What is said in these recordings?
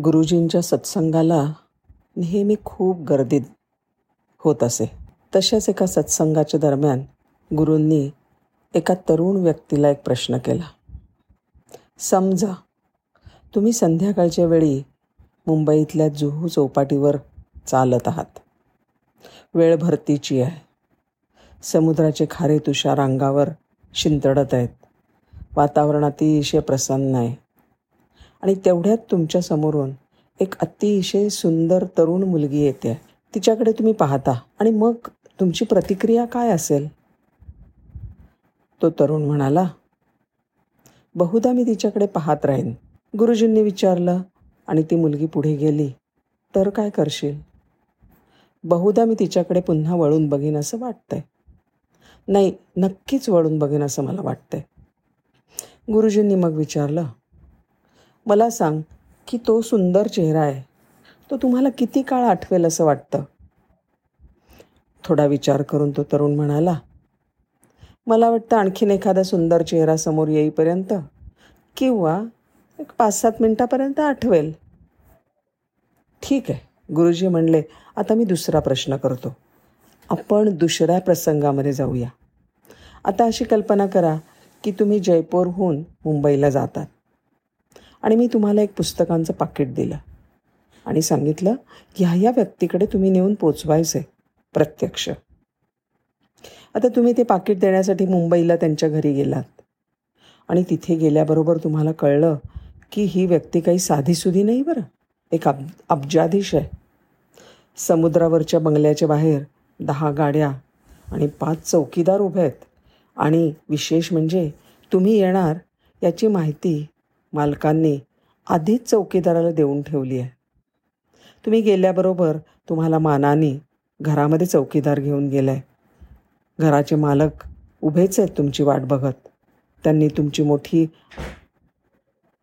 गुरुजींच्या सत्संगाला नेहमी खूप गर्दी होत असे. तशाच एका सत्संगाच्या दरम्यान गुरूंनी एका तरुण व्यक्तीला एक प्रश्न केला. समजा तुम्ही संध्याकाळच्या वेळी मुंबईतल्या जुहू चौपाटीवर चालत आहात. वेळ भरतीची आहे. समुद्राचे खारे तुषार अंगावर शिंतडत आहेत. वातावरण अतिशय प्रसन्न आहे. आणि तेवढ्यात तुमच्या समोरून एक अतिशय सुंदर तरुण मुलगी येते. तिच्याकडे तुम्ही पाहता. आणि मग तुमची प्रतिक्रिया काय असेल? तो तरुण म्हणाला बहुधा मी तिच्याकडे पाहत राहीन. गुरुजींनी विचारलं आणि ती मुलगी पुढे गेली. तर काय करशील? बहुधा मी तिच्याकडे पुन्हा वळून बघीन असं वाटतंय. नाही नक्कीच वळून बघेन असं मला वाटतंय. गुरुजींनी मग विचारलं मला सांग की तो सुंदर चेहरा आहे. तो तुम्हाला किती काळ आठवेल असं वाटतं? थोडा विचार करून तो तरुण म्हणाला मला वाटतं आणखीन एखादा सुंदर चेहरा समोर येईपर्यंत किंवा एक पाच सात मिनटापर्यंत आठवेल. ठीक आहे गुरुजी म्हणले. आता मी दुसरा प्रश्न करतो. आपण दुसऱ्या प्रसंगामध्ये जाऊया. आता अशी कल्पना करा की तुम्ही जयपूरहून मुंबईला जातात. आणि मी तुम्हाला एक पुस्तकांचं पाकिट दिलं. आणि सांगितलं ह्या ह्या व्यक्तीकडे तुम्ही नेऊन पोचवायचं आहे प्रत्यक्ष. आता तुम्ही ते पाकिट देण्यासाठी मुंबईला त्यांच्या घरी गेलात. आणि तिथे गेल्याबरोबर तुम्हाला कळलं की ही व्यक्ती काही साधीसुधी नाही बरं. एक अब अब्जाधीश आहे. समुद्रावरच्या बंगल्याच्या बाहेर दहा गाड्या आणि पाच चौकीदार उभे आहेत. आणि विशेष म्हणजे तुम्ही येणार याची माहिती मालकांनी आधीच चौकीदाराला देऊन ठेवली आहे. तुम्ही गेल्याबरोबर तुम्हाला मानाने घरामध्ये चौकीदार घेऊन गेलाय. घराचे मालक उभेच आहेत तुमची वाट बघत. त्यांनी तुमची मोठी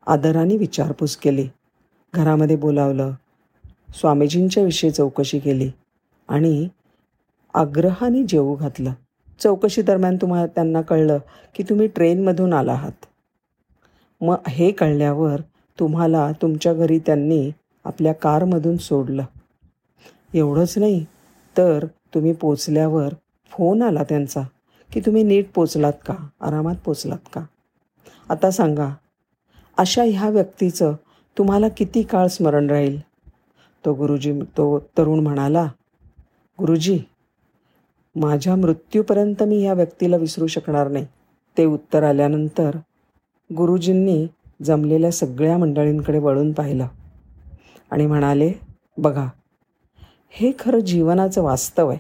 आदराने विचारपूस केली. घरामध्ये बोलावलं. स्वामीजींच्या विषयी चौकशी केली आणि आग्रहाने जेवू घातलं. चौकशी दरम्यान तुम्हाला त्यांना कळलं की तुम्ही ट्रेनमधून आला आहात. मग हे कळल्यावर तुम्हाला तुमच्या घरी त्यांनी आपल्या कारमधून सोडलं. एवढंच नाही तर तुम्ही पोचल्यावर फोन आला त्यांचा की तुम्ही नीट पोचलात का? आरामात पोचलात का? आता सांगा अशा ह्या व्यक्तीचं तुम्हाला किती काळ स्मरण राहील? तो गुरुजी तो तरुण म्हणाला गुरुजी माझ्या मृत्यूपर्यंत मी ह्या व्यक्तीला विसरू शकणार नाही. ते उत्तर आल्यानंतर गुरुजींनी जमलेल्या सगळ्या मंडळींकडे वळून पाहिलं आणि म्हणाले बघा हे खरं जीवनाचं वास्तव आहे.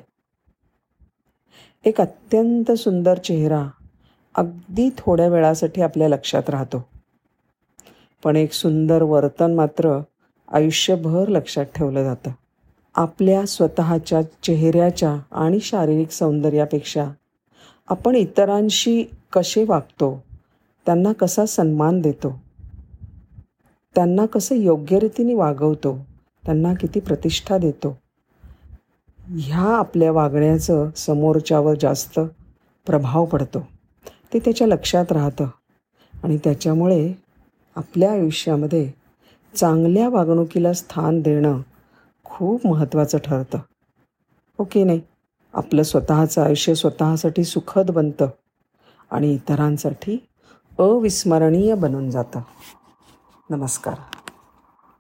एक अत्यंत सुंदर चेहरा अगदी थोड्या वेळासाठी आपल्या लक्षात राहतो. पण एक सुंदर वर्तन मात्र आयुष्यभर लक्षात ठेवलं जातं. आपल्या स्वतःच्या चेहऱ्याच्या आणि शारीरिक सौंदर्यापेक्षा आपण इतरांशी कसे वागतो त्यांना कसा सन्मान देतो? त्यांना कसं योग्य रीतीने वागवतो? त्यांना किती प्रतिष्ठा देतो? ह्या आपल्या वागण्याचं समोरच्यावर जास्त प्रभाव पडतो. ते त्याच्या लक्षात राहतं. आणि त्याच्यामुळे आपल्या आयुष्यामध्ये चांगल्या वागणुकीला स्थान देणं खूप महत्त्वाचं ठरतं. हो ओके नाही? आपलं स्वतःचं आयुष्य स्वतःसाठी सुखद बनतं आणि इतरांसाठी अविस्मरणीय बनून जातं. नमस्कार.